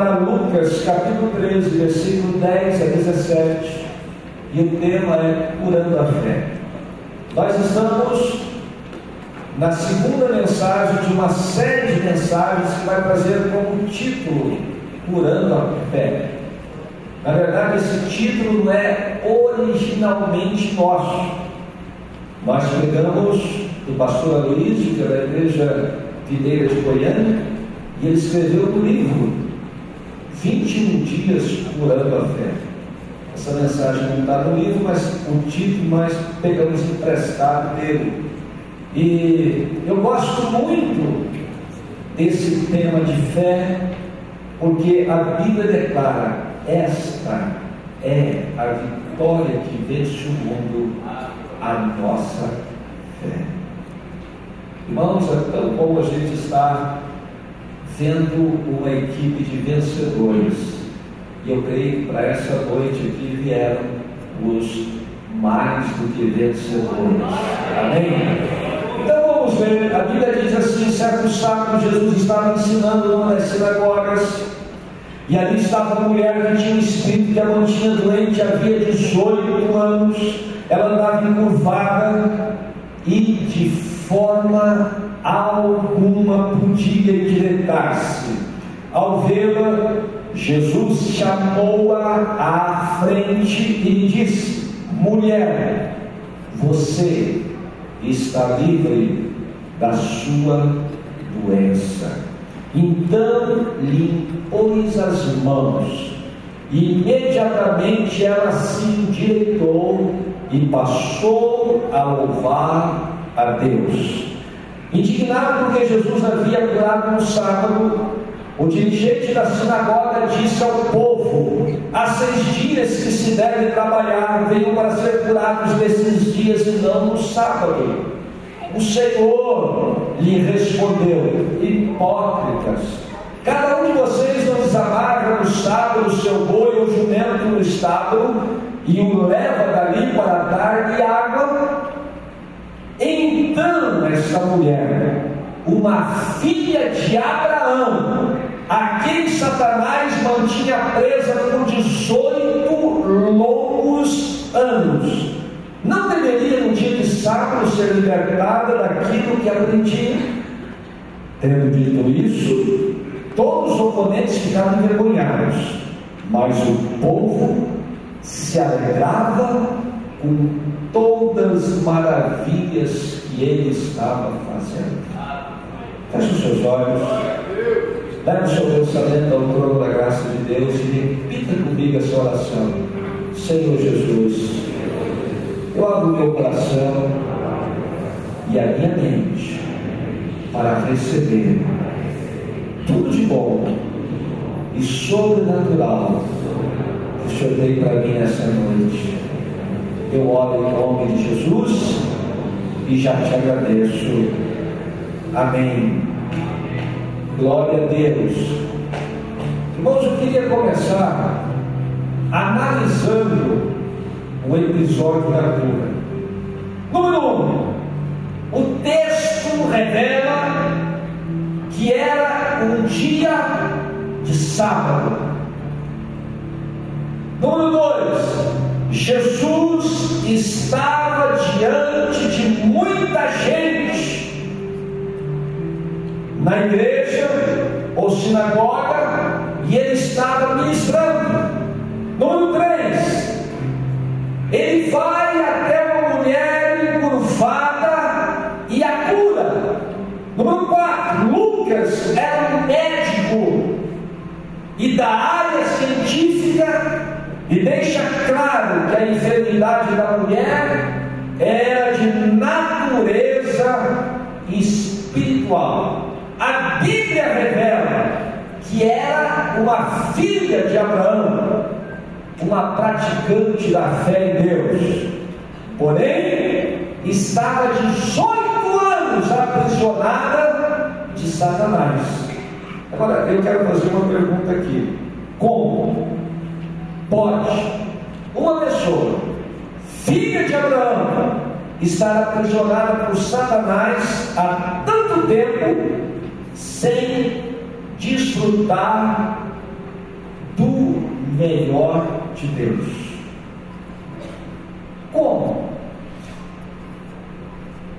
para Lucas capítulo 13, versículo 10 a 17, e o tema é Curando a Fé. Nós estamos na segunda mensagem de uma série de mensagens que vai trazer como título Curando a Fé. Na verdade, esse título não é originalmente nosso. Nós pegamos do pastor Aloysio, que é da igreja Videira de Goiânia, e ele escreveu o livro 21 Dias Curando a Fé. Essa mensagem não está no livro, mas o título nós pegamos emprestado dele. E eu gosto muito desse tema de fé, porque a Bíblia declara: esta é a vitória que vence o mundo, a nossa fé. Irmãos, é tão bom a gente estar vendo uma equipe de vencedores. E eu creio que para essa noite aqui vieram os mais do que vencedores. Amém? Então vamos ver, a Bíblia diz assim: certo sábado Jesus estava ensinando numa das sinagogas, e ali estava uma mulher que tinha um espírito que a mantinha doente havia 18 anos, ela andava encurvada e de forma alguma podia endireitar-se. Ao vê-la, Jesus chamou-a à frente e disse: Mulher, você está livre da sua doença. Então lhe as mãos, e imediatamente ela se endireitou e passou a louvar a Deus. Indignado porque Jesus havia curado no sábado, o dirigente da sinagoga disse ao povo: Há seis dias que se deve trabalhar, venham para ser curados nesses dias e não no sábado. O Senhor lhe respondeu: Hipócritas, cada um de vocês não desamarra no sábado o seu boi ou jumento no estábulo e o leva dali para dar-lhe água? Então, essa mulher, uma filha de Abraão, a quem Satanás mantinha presa por 18 longos anos. Não deveria no dia de sábado ser libertada daquilo que aprendia? Tendo dito isso, todos os oponentes ficaram envergonhados, mas o povo se alegrava com todas as maravilhas que ele estava fazendo. Feche os seus olhos. Leve o seu pensamento ao trono da graça de Deus e repita comigo essa oração. Senhor Jesus, eu abro meu coração e a minha mente para receber tudo de bom e sobrenatural que o Senhor tem para mim nessa noite. Eu oro em nome de Jesus e já te agradeço. Amém. Glória a Deus. Irmãos, eu queria começar analisando o episódio da cura. Número um, o texto revela que era um dia de sábado. Número dois, Jesus estava diante de muita gente na igreja ou sinagoga e ele estava ministrando. Número 3, ele vai até uma mulher encurvada e a cura. Número 4, Lucas era um médico e da área científica e deixa claro que a enfermidade da mulher era de natureza espiritual. A Bíblia revela que era uma filha de Abraão, uma praticante da fé em Deus. Porém, estava 18 anos aprisionada de Satanás. Agora, eu quero fazer uma pergunta aqui: como pode uma pessoa, filha de Abraão, estar aprisionada por Satanás há tanto tempo sem desfrutar melhor de Deus. Como?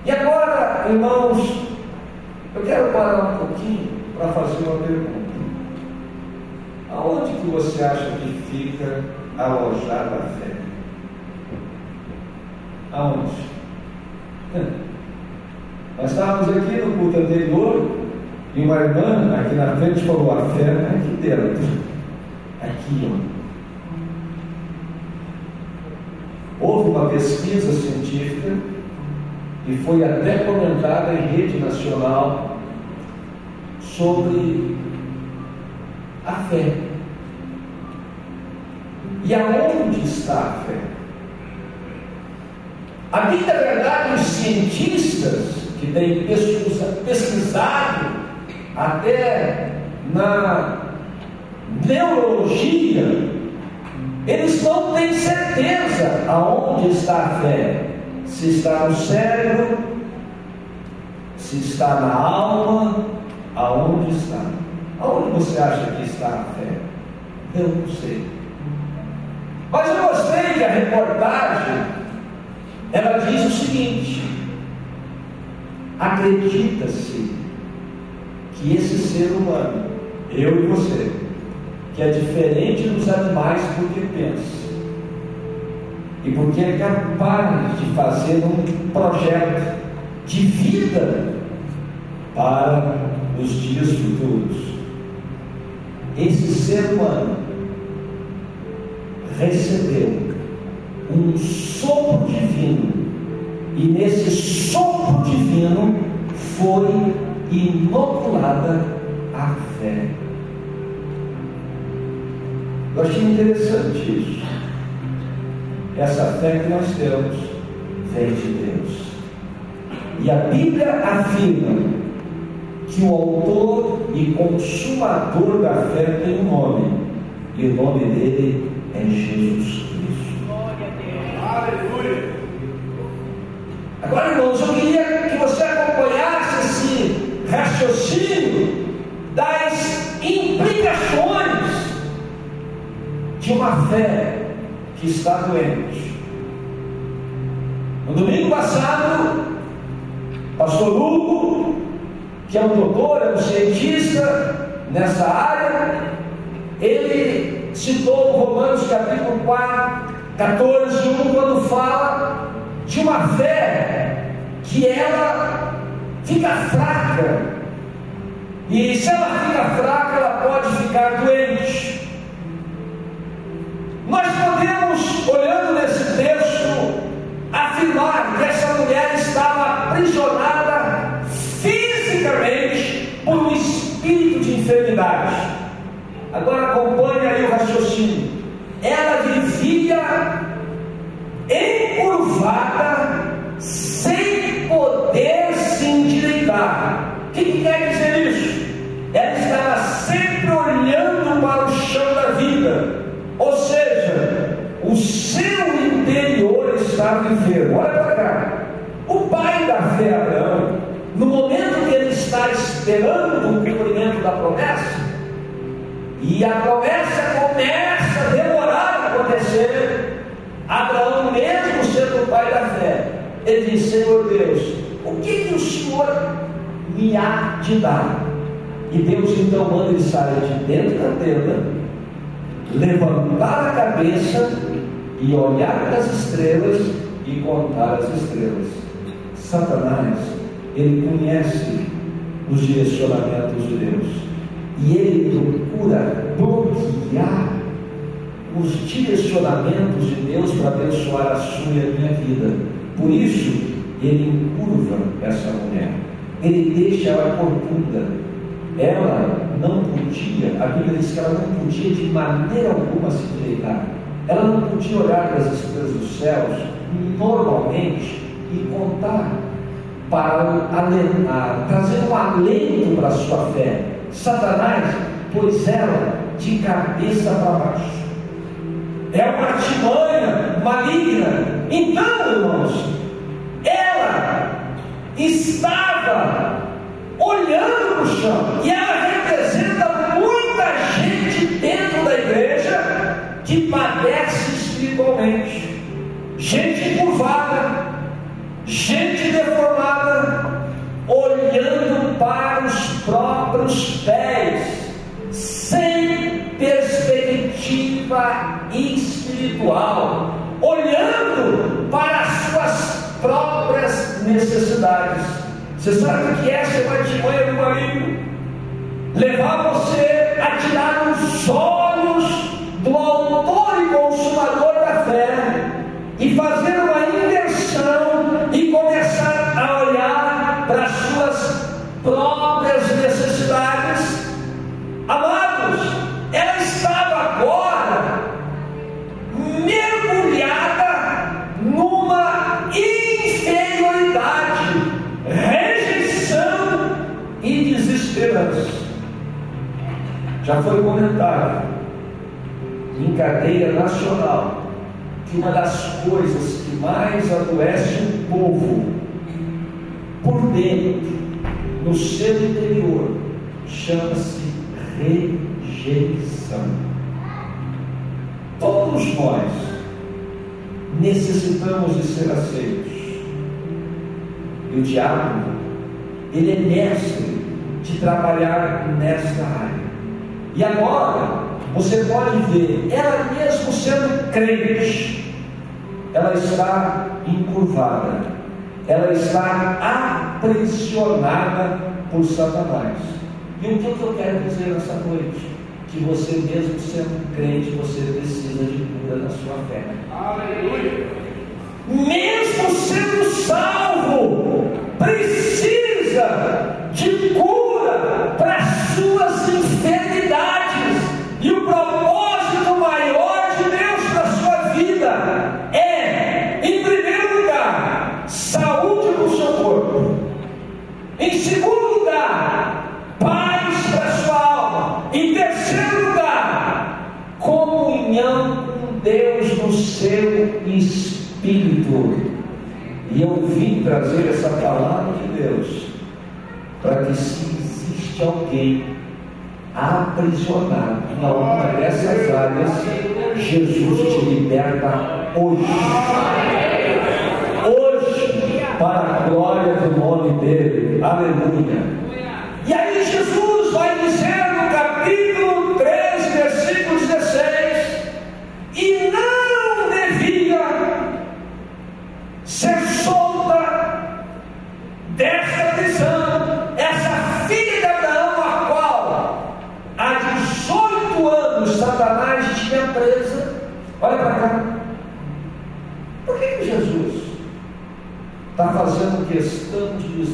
E agora, irmãos, eu quero parar um pouquinho para fazer uma pergunta. Aonde que você acha que fica alojada a fé? Aonde? Nós estávamos aqui no culto anterior e uma irmã aqui na frente falou: a fé é aqui dentro, aqui, ó. Houve uma pesquisa científica e foi até comentada em rede nacional sobre a fé. E aonde está a fé? A bem da verdade, os cientistas que têm pesquisado até na neurologia, eles não têm certeza aonde está a fé. Se está no cérebro, se está na alma, aonde está? Aonde você acha que está a fé? Eu não sei. Mas eu gostei que a reportagem ela diz o seguinte: acredita-se que esse ser humano, eu e você, que é diferente dos animais porque pensa e porque é capaz de fazer um projeto de vida para os dias futuros. Esse ser humano recebeu um sopro divino, e nesse sopro divino foi inoculada a fé. Eu achei interessante isso. Essa fé que nós temos vem de Deus. E a Bíblia afirma que o autor e consumador da fé tem um nome, e o nome dele é Jesus Cristo. Glória a Deus. Aleluia. Agora, irmãos, eu queria que você acompanhasse esse raciocínio das implicações de uma fé que está doente. No domingo passado, pastor Hugo, que é um doutor, é um cientista nessa área, ele citou Romanos capítulo 4, 14, 1, quando fala de uma fé que ela fica fraca. E se ela fica fraca, ela pode ficar doente. Nós podemos, olhando nesse texto, afirmar que essa mulher estava aprisionada fisicamente por um Agora acompanhe aí o raciocínio. Ela vivia encurvada, sem poder se endireitar. O que, que quer dizer isso? Ela estava sempre olhando para o chão da vida ou seja, o seu interior estava enfermo. Olha para cá. O pai da fé, Abraão, no momento que ele está esperando o cumprimento da promessa, e a promessa começa a demorar a acontecer, Abraão, mesmo sendo o pai da fé, ele diz: Senhor Deus, o que, que o Senhor me há de dar? E Deus então manda ele sair de dentro da tenda levantar a cabeça e olhar para as estrelas e contar as estrelas. Satanás, ele conhece os direcionamentos de Deus e ele procura bloquear os direcionamentos de Deus para abençoar a sua e a minha vida. Por isso, ele encurva essa mulher, ele deixa ela corcunda, ela não podia, a Bíblia diz que ela não podia de maneira alguma se endireitar. Ela não podia olhar para as estrelas dos céus normalmente e contar para alenar, trazer um alento para a sua fé. Satanás pôs ela de cabeça para baixo. É uma artimanha maligna. Então, irmãos, ela estava olhando para o chão. E ela representa muita gente dentro da igreja que padece espiritualmente, gente curvada, gente espiritual, olhando para as suas próprias necessidades. Você sabe que essa é uma artimanha do maligno? Levar você a tirar os olhos do autor e consumador da fé Já foi comentado em cadeia nacional que uma das coisas que mais adoece o povo por dentro, no seu interior, chama-se rejeição. Todos nós necessitamos de ser aceitos. E o diabo, ele é mestre de trabalhar nesta área. E agora, você pode ver, ela mesmo sendo crente, ela está encurvada, ela está aprisionada por Satanás. E o que eu quero dizer nessa noite? Que você mesmo sendo crente, você precisa de cura na sua fé. Aleluia! Mesmo sendo salvo, precisa de cura para suas seu espírito. E eu vim trazer essa palavra de Deus para que se existe alguém aprisionado em alguma dessas áreas, Jesus te liberta hoje. Hoje, para a glória do nome dele. Aleluia. E aí Jesus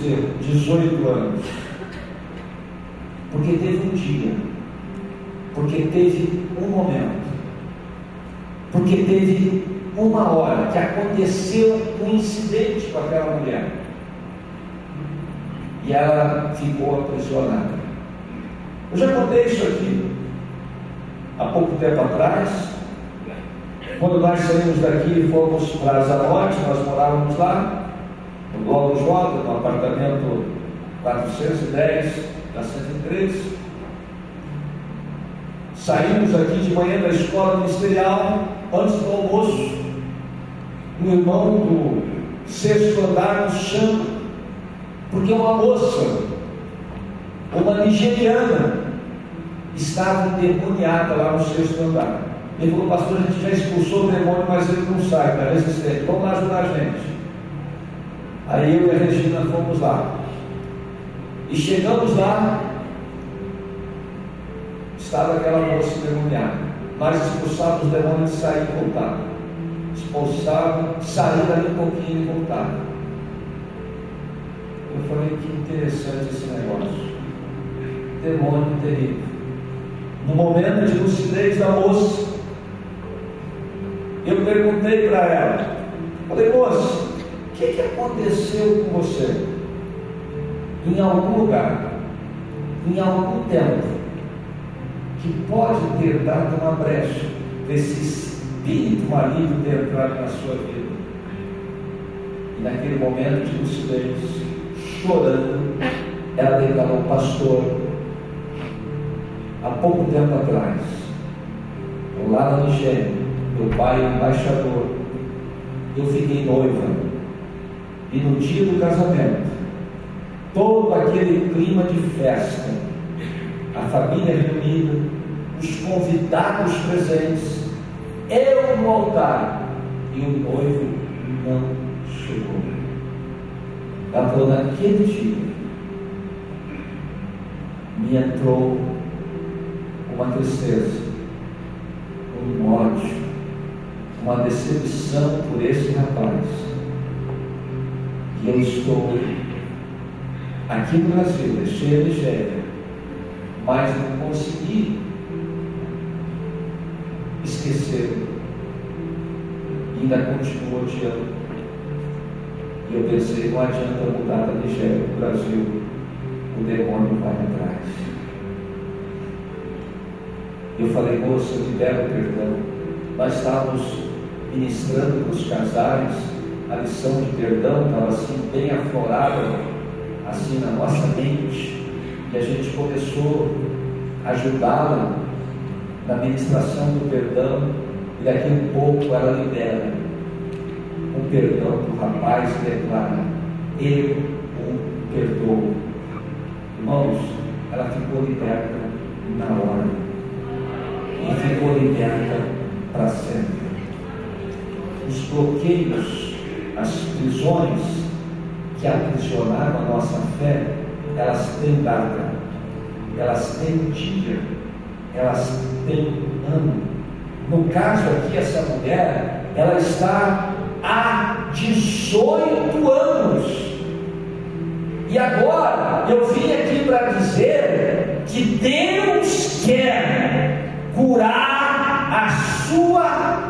dizer 18 anos? Porque teve um dia, porque teve um momento, porque teve uma hora que aconteceu um incidente com aquela mulher e ela ficou aprisionada. Eu já contei isso aqui há pouco tempo atrás, quando nós saímos daqui e fomos para Zanote, nós morávamos lá, no Globo Jota, no apartamento 410 da 113. Saímos aqui de manhã da escola ministerial, antes do almoço, um irmão do sexto andar nos chama, porque uma moça, uma nigeriana, estava endemoniada lá no sexto andar. Ele falou, pastor, a gente já expulsou o demônio, mas ele não sai, está resistente. Vamos lá ajudar a gente. Aí eu e a Regina fomos lá. E chegamos lá, estava aquela moça endemoniada. Nós expulsávamos os demônios de sair e voltar. Expulsávamos, sair dali um pouquinho e voltar. Eu falei que interessante esse negócio. Demônio terrível. No momento de lucidez da moça, eu perguntei para ela, falei, moça, que, que aconteceu com você? Em algum lugar, em algum tempo, que pode ter dado uma brecha desse espírito maligno ter entrado na sua vida. E naquele momento de lucidez, chorando, ela declarou, pastor, há pouco tempo atrás, lá na Nigéria, meu pai é embaixador, eu fiquei noiva, e no dia do casamento, todo aquele clima de festa, a família reunida, os convidados presentes, eu no altar e o noivo não chegou. Ela falou, naquele dia, me entrou uma tristeza, um ódio, uma decepção por esse rapaz. Estou aqui no Brasil, deixei a Nigéria, mas não consegui esquecer. Ainda continuo odiando. E eu pensei, não adianta mudar da Nigéria para o Brasil, o demônio vai atrás. Eu falei, moça, eu libero perdão. Nós estávamos ministrando os casais a lição de perdão, estava assim bem aflorada, assim na nossa mente, e a gente começou a ajudá-la na ministração do perdão, e daqui a pouco ela libera o perdão do rapaz e declara: Eu o perdoo. Irmãos, ela ficou liberta na hora e ficou liberta para sempre. Os bloqueios, as prisões que aprisionaram a nossa fé, elas têm data, elas têm dia, elas têm ano. No caso aqui, essa mulher, ela está há 18 anos. E agora eu vim aqui para dizer que Deus quer curar a sua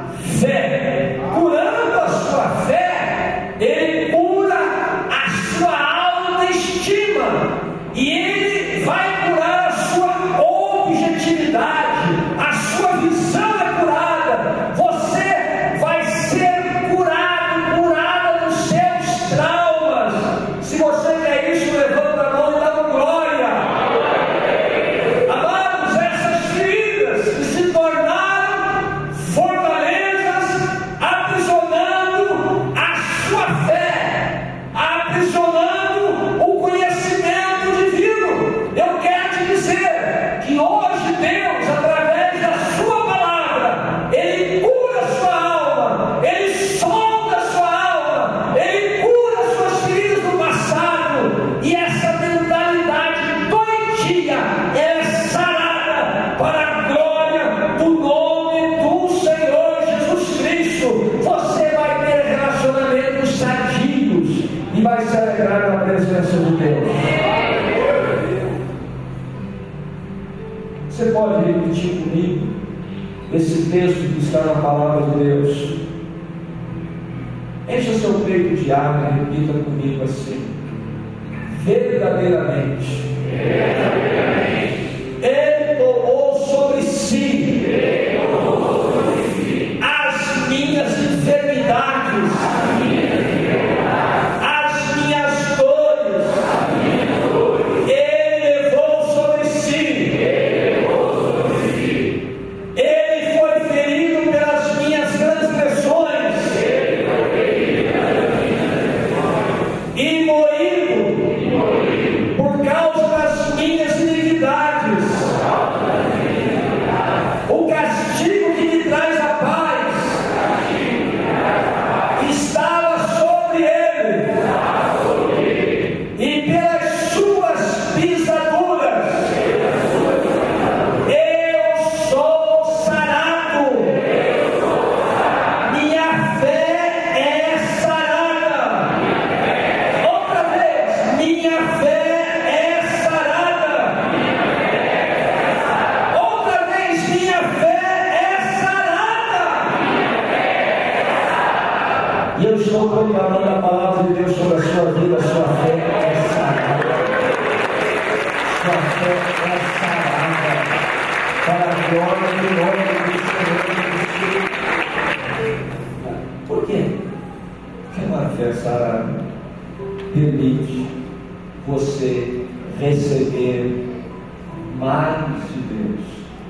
de Deus.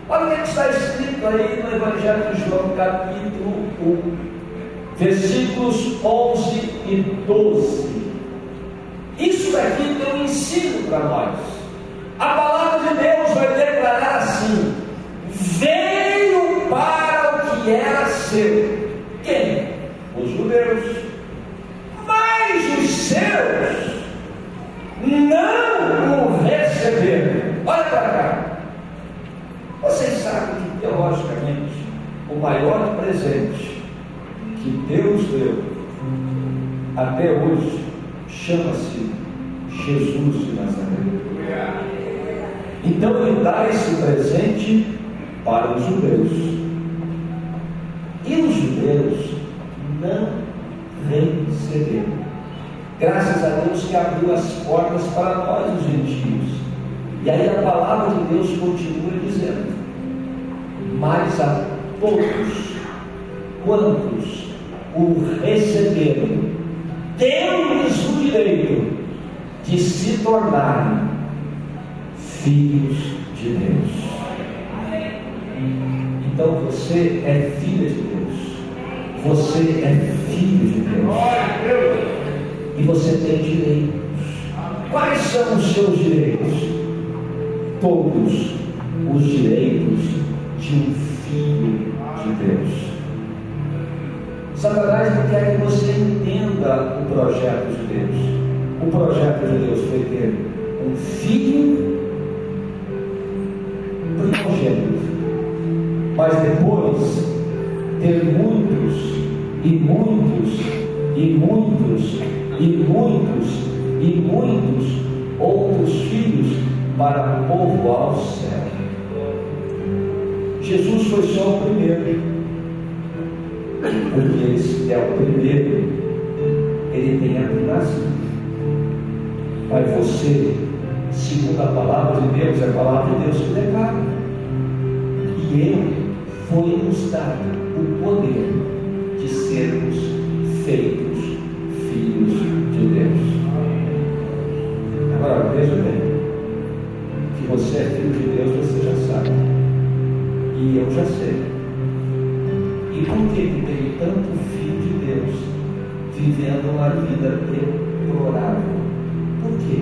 Olha o é que está escrito aí no Evangelho de João, capítulo 1, versículos 11 e 12. Isso daqui tem um ensino para nós. A palavra de Deus vai declarar assim: veio para o que era seu. Quem? Os judeus. Mas os seus não o receberam. Olha para cá. Vocês sabem que teologicamente o maior presente que Deus deu até hoje chama-se Jesus de Nazaré. Então ele dá esse presente para os judeus. E os judeus não receberam. Graças a Deus que abriu as portas para nós, os gentios. E aí a palavra de Deus continua dizendo: Mas a todos quantos o receberam, deu-lhes o direito de se tornarem filhos de Deus. Então você é filha de Deus. Você é filho de Deus. E você tem direitos. Quais são os seus direitos? Todos os direitos de um filho de Deus. Satanás não quer que você entenda o projeto de Deus. O projeto de Deus foi ter um filho primogênito, mas depois ter muitos e muitos e muitos e muitos e muitos outros filhos para povoar o céu. Jesus foi só o primeiro, porque ele é o primeiro, ele tem a primazia. Mas você, segundo a palavra de Deus, é a palavra de Deus que declara. E ele foi-nos dado o poder de sermos feitos filho de Deus, você já sabe. E eu já sei. E por que tem tanto filho de Deus vivendo uma vida deplorável? Por quê?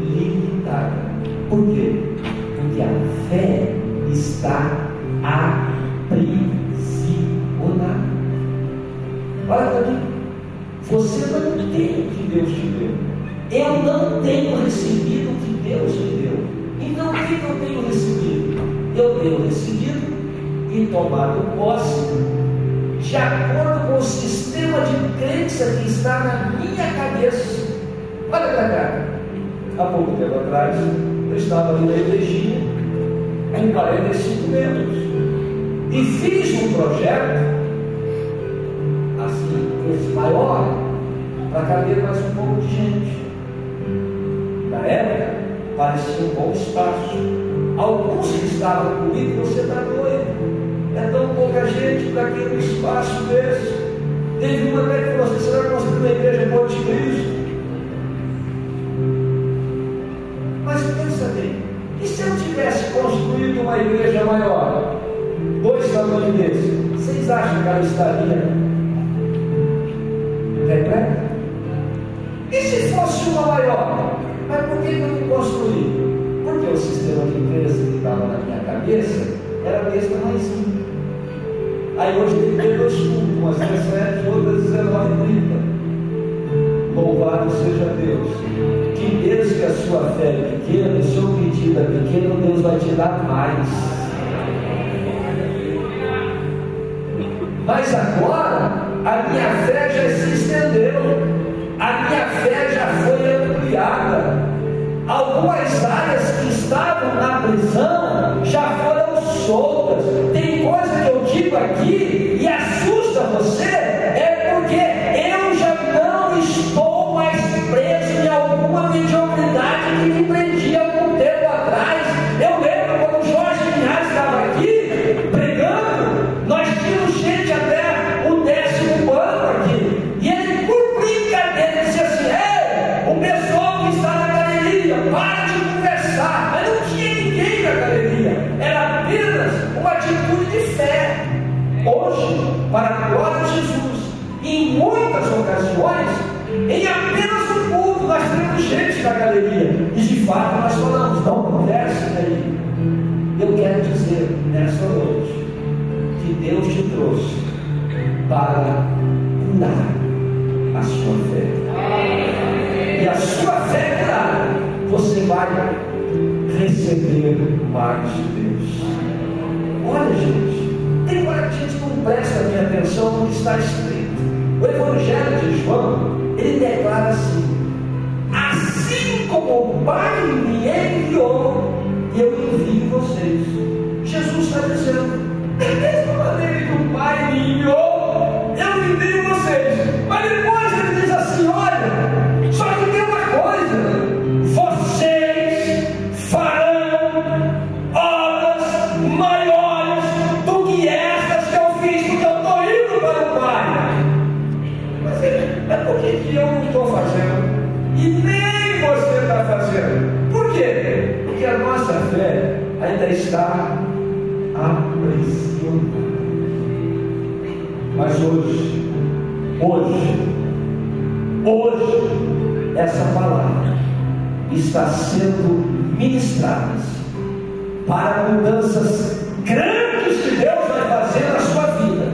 Limitada. Por quê? Porque a fé está aprisionada. Olha mim. Você não tem o que Deus te deu. Eu não tenho recebido o que Deus me deu. Então o que eu tenho recebido? Eu tenho recebido e tomado posse de acordo com o sistema de crença que está na minha cabeça. Olha para cá. Há pouco tempo atrás, eu estava ali na igrejinha, com 45 membros, e fiz um projeto, assim, esse maior, para caber mais um pouco de gente. Na época, parecia um bom espaço. Alguns que estavam comigo, você está doido. É tão pouca gente para aquele espaço desse. Teve uma até que você vai construir uma igreja Monte Cristo. tivesse construído uma igreja maior, dois tamanhos desses, vocês acham que ela estaria repleta? E se fosse uma maior? Mas por que eu não cabeça era desse tamanhozinho. Aí hoje tem que ter dois cultos, umas 17, outras 19 30. Louvado seja Deus que mesmo que a sua fé é pequena, o seu pedido é pequeno, Deus vai te dar mais. Mas agora, a minha fé já se estendeu, a minha fé já foi ampliada. Algumas áreas que estavam na prisão já foram soltas. Tem coisa que eu digo aqui e assusta você, receber mais de Deus. Olha, gente, tem hora que a gente não presta minha atenção no que está escrito. O Evangelho de João, ele declara assim: Assim como o Pai me enviou, eu envio vocês. Jesus está dizendo, da mesma maneira que o Pai me enviou, eu envio vocês. Mas depois Mas hoje, hoje, hoje, essa palavra está sendo ministrada para mudanças grandes que Deus vai fazer na sua vida.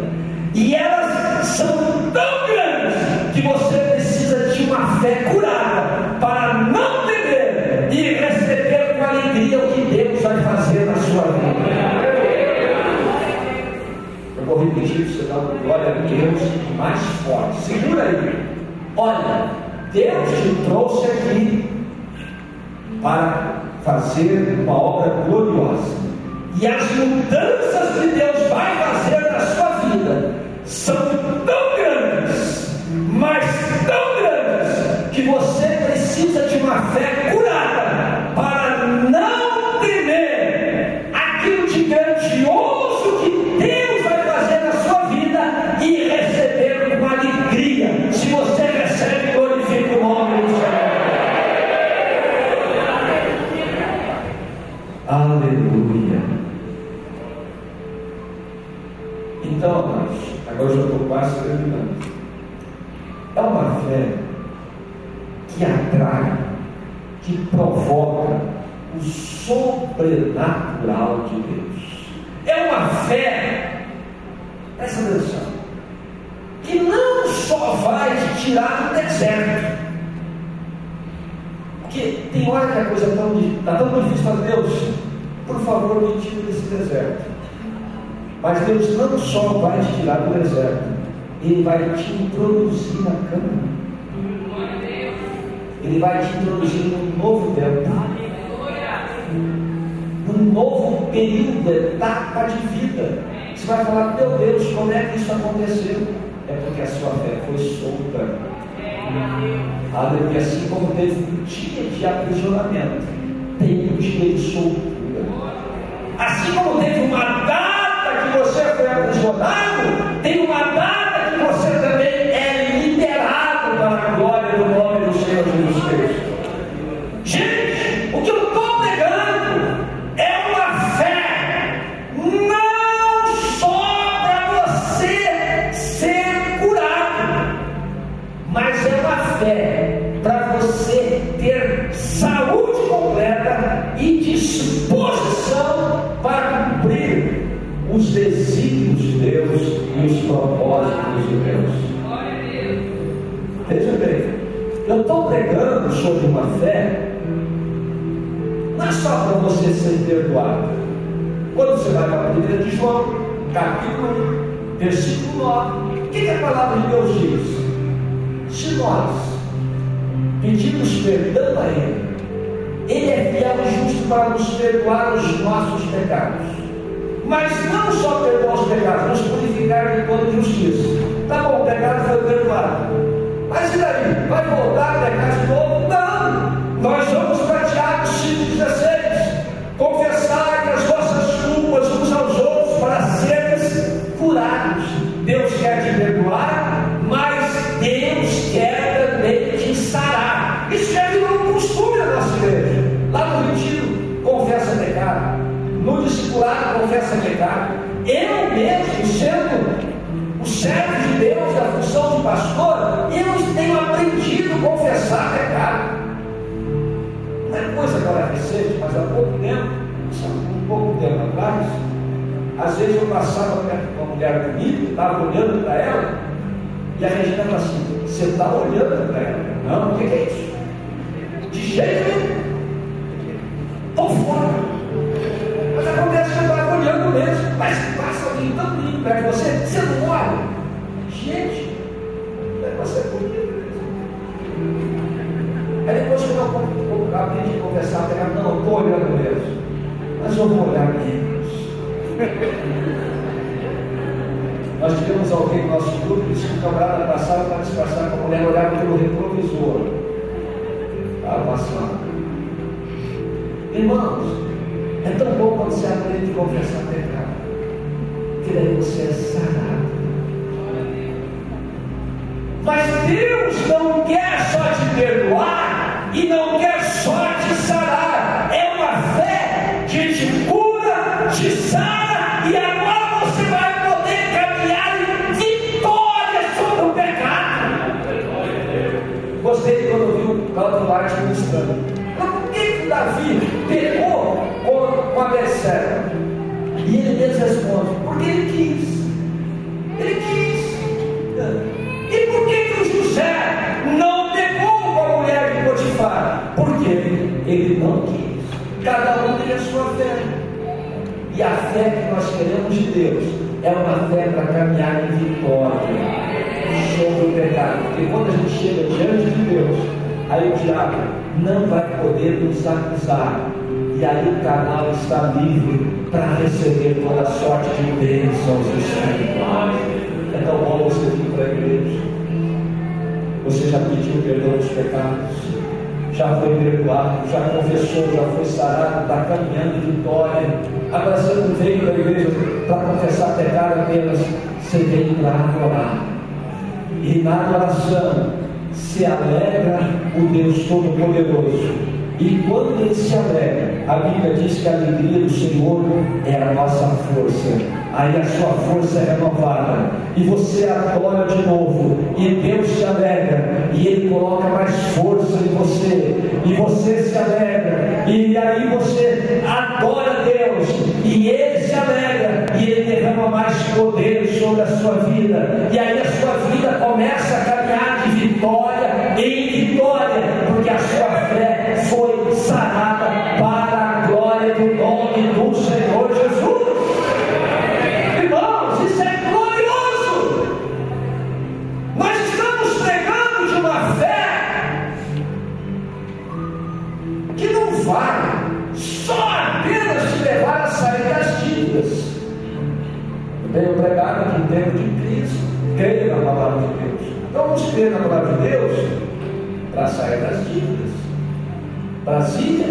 E elas são uma glória a Deus mais forte. Segura aí. Olha, Deus te trouxe aqui para fazer uma obra gloriosa. E as mudanças que Deus vai fazer na sua vida são tão grandes, mas tão grandes, que você precisa de uma fé curada tirar do deserto, Ele vai te introduzir na cama. Ele vai te introduzir num novo tempo. Num novo período, etapa de vida. Você vai falar, meu Deus, como é que isso aconteceu? É porque a sua fé foi solta. Aleluia. Assim como teve um dia de aprisionamento, tem um dia de soltura. Assim como teve uma data foi aprisionado, tem uma sobre uma fé, não é só para você ser perdoado. Quando você vai para a 1 de João, capítulo 1, versículo 9, o que, que a palavra de Deus diz? Se nós pedimos perdão a Ele, Ele é fiel e justo para nos perdoar os nossos pecados. Mas não só perdoar os pecados, nos purificar de toda injustiça. Tá bom, o pecado foi perdoado. Mas e daí? Vai voltar a pecar de novo? Nós vamos para Tiago 5,16. Confessar as vossas culpas uns aos outros para seres curados. Deus quer te perdoar, mas Deus quer também te sarar. Isso virou um costume da nossa igreja. Lá no retiro, confessa pecado. No discipulado, confessa pecado. Eu mesmo, sendo o servo de Deus, a função de pastor, mas há pouco tempo, um pouco tempo atrás, às vezes eu passava perto de uma mulher bonita, estava olhando para ela, e a Regina falou assim, você está olhando para ela? Não, o que é isso? De jeito nenhum. Estou fora. Mas acontece que eu estava olhando mesmo, mas passa alguém tão lindo perto de você, eu aprendi a conversar, eu não, estou olhando mesmo. Mas eu vou olhar menos. Nós tivemos alguém no nosso grupo que disse que o camarada passava para disfarçar com a mulher olhava pelo retrovisor. Estava passando. Irmãos, é tão bom quando você aprende a confessar pecado. Que daí você é sarado. Mas Deus não quer só te perdoar e não quer Ele não quis. Cada um tem a sua fé. E a fé que nós queremos de Deus é uma fé para caminhar em vitória sobre o pecado. Porque quando a gente chega diante de Deus, aí o diabo não vai poder nos acusar. E aí o canal está livre para receber toda sorte de bênçãos espirituais. É tão bom você vir para a igreja. Você já pediu perdão dos pecados, já foi perdoado, já confessou, já foi sarado, está caminhando em vitória. Agora você não veio para a igreja para confessar pecado apenas, você veio para adorar. E na adoração se alegra o Deus Todo-Poderoso. E quando ele se alegra, a Bíblia diz que a alegria do Senhor é a nossa força aí a sua força é renovada, e você adora de novo, e Deus se alegra, e Ele coloca mais força em você, e você se alegra, e aí você adora Deus, e Ele se alegra, e Ele derrama mais poder sobre a sua vida, e aí a sua vida começa a caminhar de vitória em vitória, porque a sua fé foi sarada sair das dívidas. Brasília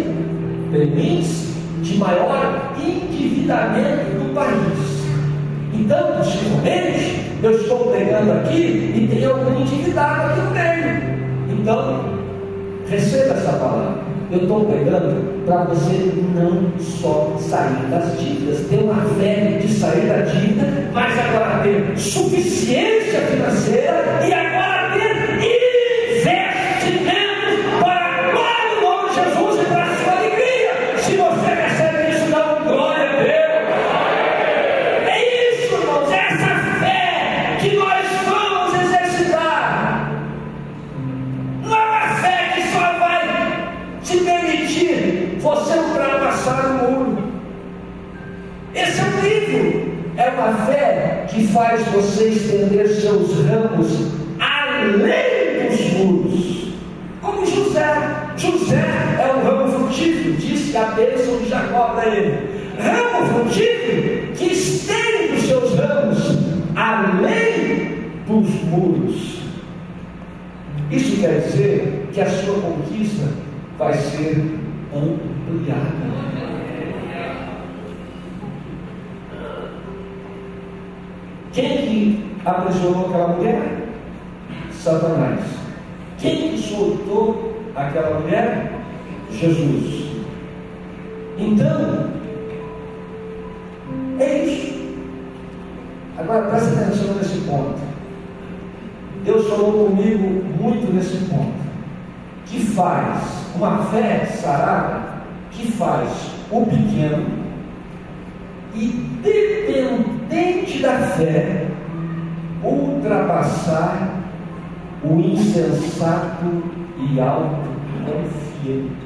índice de maior endividamento do país. Então, possivelmente, eu estou pregando aqui e tem algum endividado aqui no meio. Então, receba essa palavra. Eu estou pregando para você não só sair das dívidas, ter uma fé de sair da dívida, mas agora ter suficiência financeira e agora faz você estender seus ramos além dos muros. Como José. José é um ramo frutífero, disse a bênção de Jacó para ele. Ramo frutífero que estende os seus ramos além dos muros. Isso quer dizer que a sua conquista vai ser ampliada. Quem que aprisionou aquela mulher? Satanás. Quem que soltou aquela mulher? Jesus. Então, é isso. Agora presta atenção nesse ponto. Deus falou comigo muito nesse ponto. Que faz uma fé sarada, que faz o pequeno e dependente da fé ultrapassar o insensato e autoconfiante.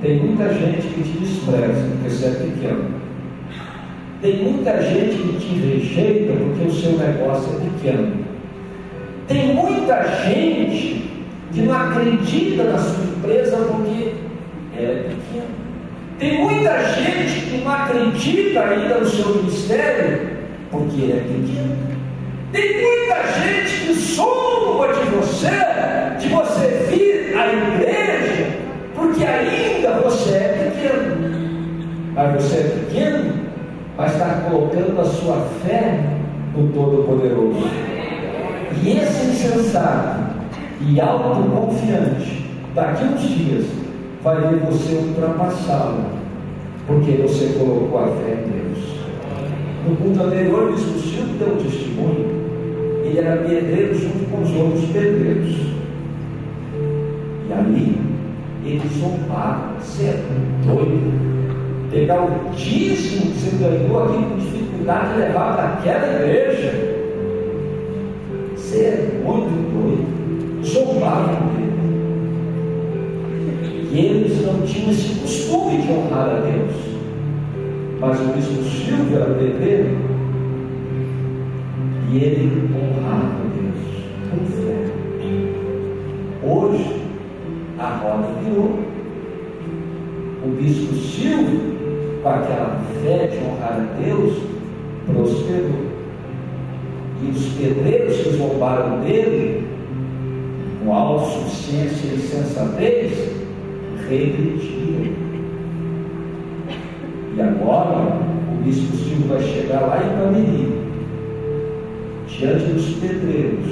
Tem muita gente que te despreza porque você é pequeno. Tem muita gente que te rejeita porque o seu negócio é pequeno. Tem muita gente que não acredita na sua empresa porque é pequena. Tem muita gente que não acredita ainda no seu ministério porque é pequeno. Tem muita gente que zomba de você, de você vir à igreja, porque ainda você é pequeno. Mas você é pequeno, mas está colocando a sua fé no Todo-Poderoso. E esse insensato e autoconfiante, daqui uns dias, ver você ultrapassá-lo, porque você colocou a fé em Deus. No culto anterior, o bispo Silvio deu um testemunho. Ele era pedreiro junto com os outros pedreiros. E ali, eles zombaram. Você é doido? Pegar o dízimo que você ganhou aqui com dificuldade e levar para aquela igreja. Você é muito doido. Zombaram dele. E eles não tinham esse costume de honrar a Deus mas o bispo Silvio era pedreiro e ele honrava Deus com fé. Hoje, a roda virou. O bispo Silvio, com aquela fé de honrar a Deus, prosperou. E os pedreiros que zombaram dele, com autossuficiência e sensatez, regrediram. E agora o bispo Silvio vai chegar lá em Pamiri, diante dos pedreiros,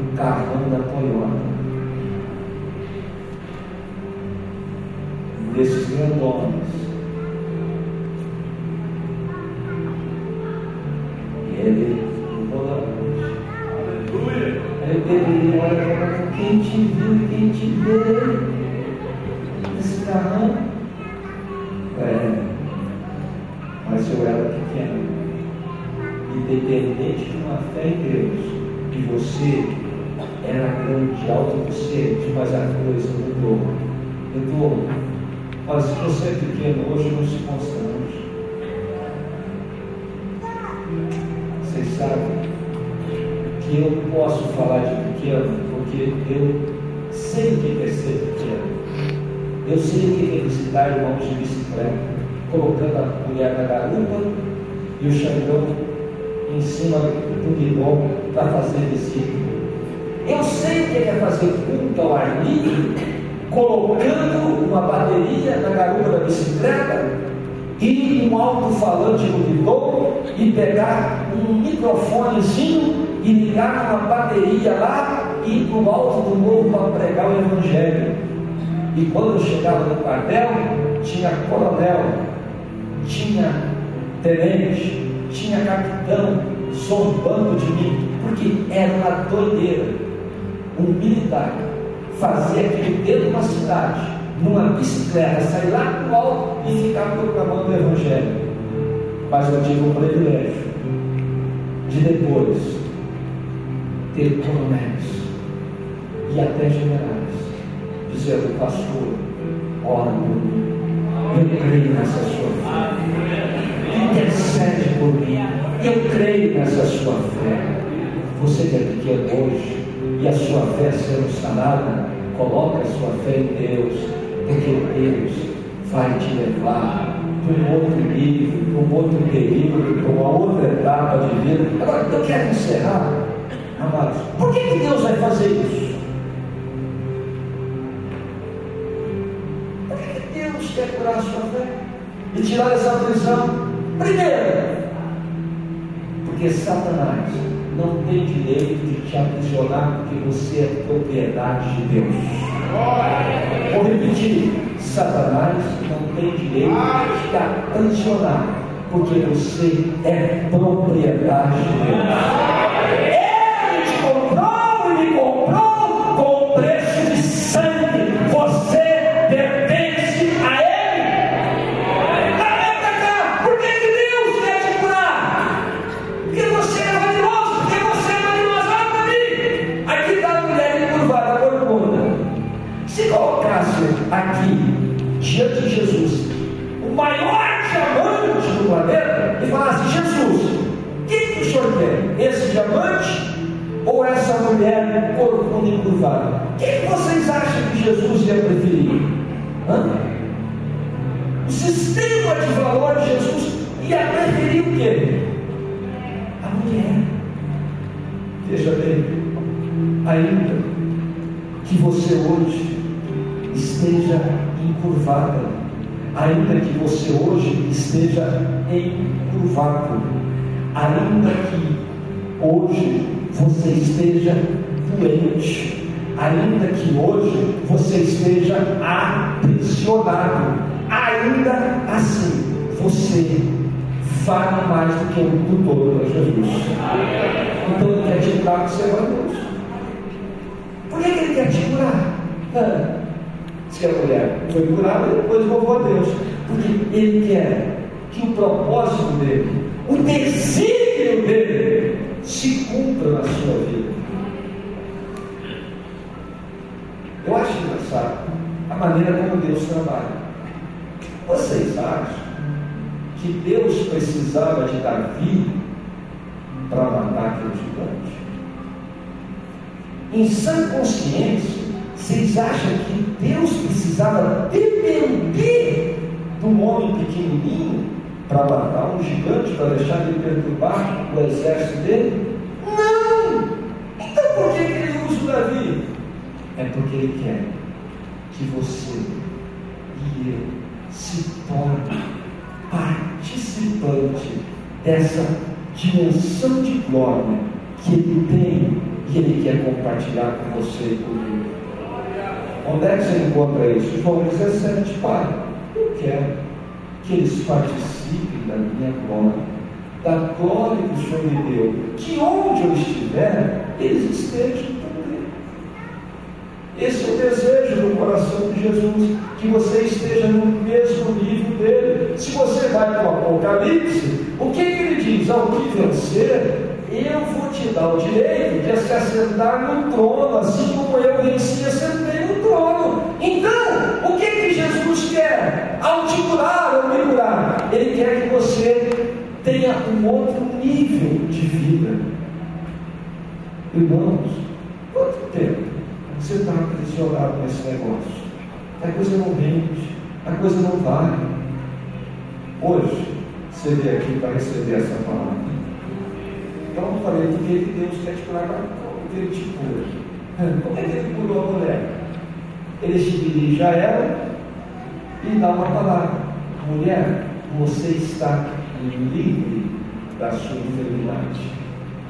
o carrão da Toyota. Desses grandones. E ele. E quem te viu, quem te vê? Esse carrão é, mas eu era pequeno. Independente de uma fé em Deus, que você era grande, autossuficiente, mas a coisa mudou. Mudou. Mas se você é pequeno, hoje não se constrange. Vocês sabem que eu posso falar de porque eu sei o que é ser pequeno. Eu sei o que é visitar irmãos de bicicleta, colocando a mulher na garupa e o xangão em cima do guidão para fazer visita. Eu sei o que é fazer culto ao ar livre, colocando uma bateria na garupa da bicicleta e um alto-falante no guidão e pegar um microfonezinho e ligar uma bateria lá e ir para o alto do morro para pregar o Evangelho. E quando eu chegava no quartel, tinha coronel, tinha tenente, tinha capitão zombando de mim, porque era uma doideira. Um militar fazia aquilo dentro de uma cidade, numa bicicleta, sair lá do alto e ficar proclamando o Evangelho. Mas eu tive o privilégio de depois ter coronéis e até generais dizendo, pastor, ora por mim. Eu creio nessa sua fé. Intercede por mim. Eu creio nessa sua fé. Você que é pequeno hoje e a sua fé sendo sanada, coloque a sua fé em Deus, porque Deus vai te levar para um outro nível, para um outro período, para uma outra etapa de vida. Agora, eu quero encerrar, amados. Por que, que Deus vai fazer isso? quer curar a sua fé e tirar essa prisão. Primeiro, porque Satanás não tem direito de te aprisionar porque você é propriedade de Deus. Vou repetir: Satanás não tem direito de te aprisionar Porque você é propriedade de Deus. Colocasse aqui, diante de Jesus, o maior diamante do planeta, e falasse: Jesus, o que, que o senhor quer? Esse diamante ou essa mulher corcunda encurvada? O que, que vocês acham que Jesus ia preferir? Hã? O sistema de valor de Jesus ia preferir o quê? A mulher. Veja bem, ainda que você hoje esteja encurvada, ainda que você hoje esteja encurvado, ainda que hoje você esteja doente, ainda que hoje você esteja aprisionado, ainda assim você vale mais do que o mundo todo para Jesus. Então ele quer te curar que você é valioso. Por que ele quer te curar? Se a mulher foi curada, depois louvou a Deus. Porque ele quer que o propósito dele, o desígnio dele, se cumpra na sua vida. Eu acho engraçado a maneira como Deus trabalha. Vocês acham que Deus precisava de Davi para matar aquele gigante? Em sã consciência, vocês acham que Deus precisava depender de um homem pequenininho para matar um gigante, para deixar ele perturbar o exército dele? Não! Então por que ele usa o Davi? É porque ele quer que você e eu se torne participante dessa dimensão de glória que ele tem e ele quer compartilhar com você e comigo. Onde é que você encontra isso? João 17, Pai, eu quero que eles participem da minha glória, da glória que o Senhor me deu, que onde eu estiver, eles estejam também. Esse é o desejo do coração de Jesus, que você esteja no mesmo nível dele. Se você vai para o Apocalipse, o que, que ele diz? Ao que vencer, eu vou te dar o direito de se assentar no trono, assim como eu venci assentei no trono. Então, o que, que Jesus quer? Ao te curar ou me curar, Ele quer que você tenha um outro nível de vida. Irmãos, quanto tempo você está aprisionado nesse negócio? A coisa não rende, a coisa não vale. Hoje, você veio aqui para receber essa palavra. Então eu falei, por que Deus quer te curar? Como que ele te cura? Como é que ele curou a mulher? Ele se dirige a ela e dá uma palavra. Mulher, você está livre da sua enfermidade.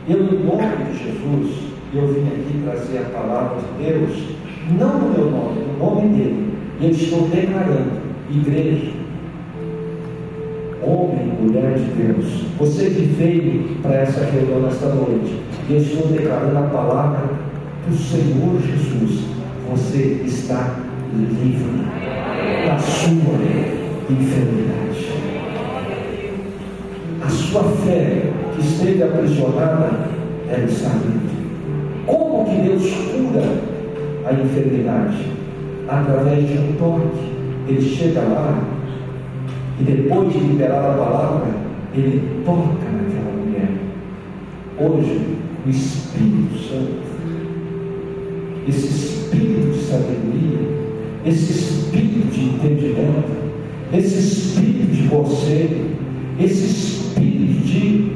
Eu, em nome de Jesus, eu vim aqui trazer a palavra de Deus, não no meu nome, no nome dele. E eu estou declarando, igreja, homem, mulher de Deus, você que veio para essa reunião nesta noite, eu estou declarando a palavra do Senhor Jesus. Você está livre da sua enfermidade. A sua fé que esteve aprisionada, ela está livre. Como que Deus cura a enfermidade? Através de um toque. Ele chega lá e depois de liberar a palavra, ele toca naquela mulher. Hoje, o Espírito Santo, esse espírito de sabedoria, esse espírito de entendimento, esse espírito de conselho, esse espírito de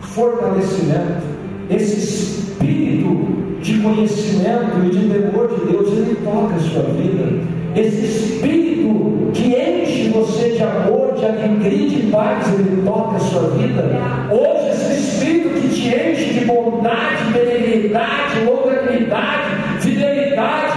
fortalecimento, esse espírito de conhecimento e de temor de Deus, ele toca a sua vida. Esse espírito que enche você de amor, de alegria e de paz, ele toca a sua vida. Hoje, esse espírito que te enche de bondade, benignidade, longanimidade, God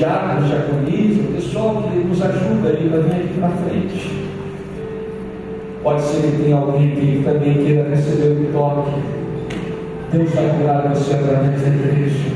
diáconos, diaconismo, o pessoal que nos ajuda aí para vir aqui na frente. Pode ser que tenha alguém que também queira receber o toque. Deus vai curar você através da igreja.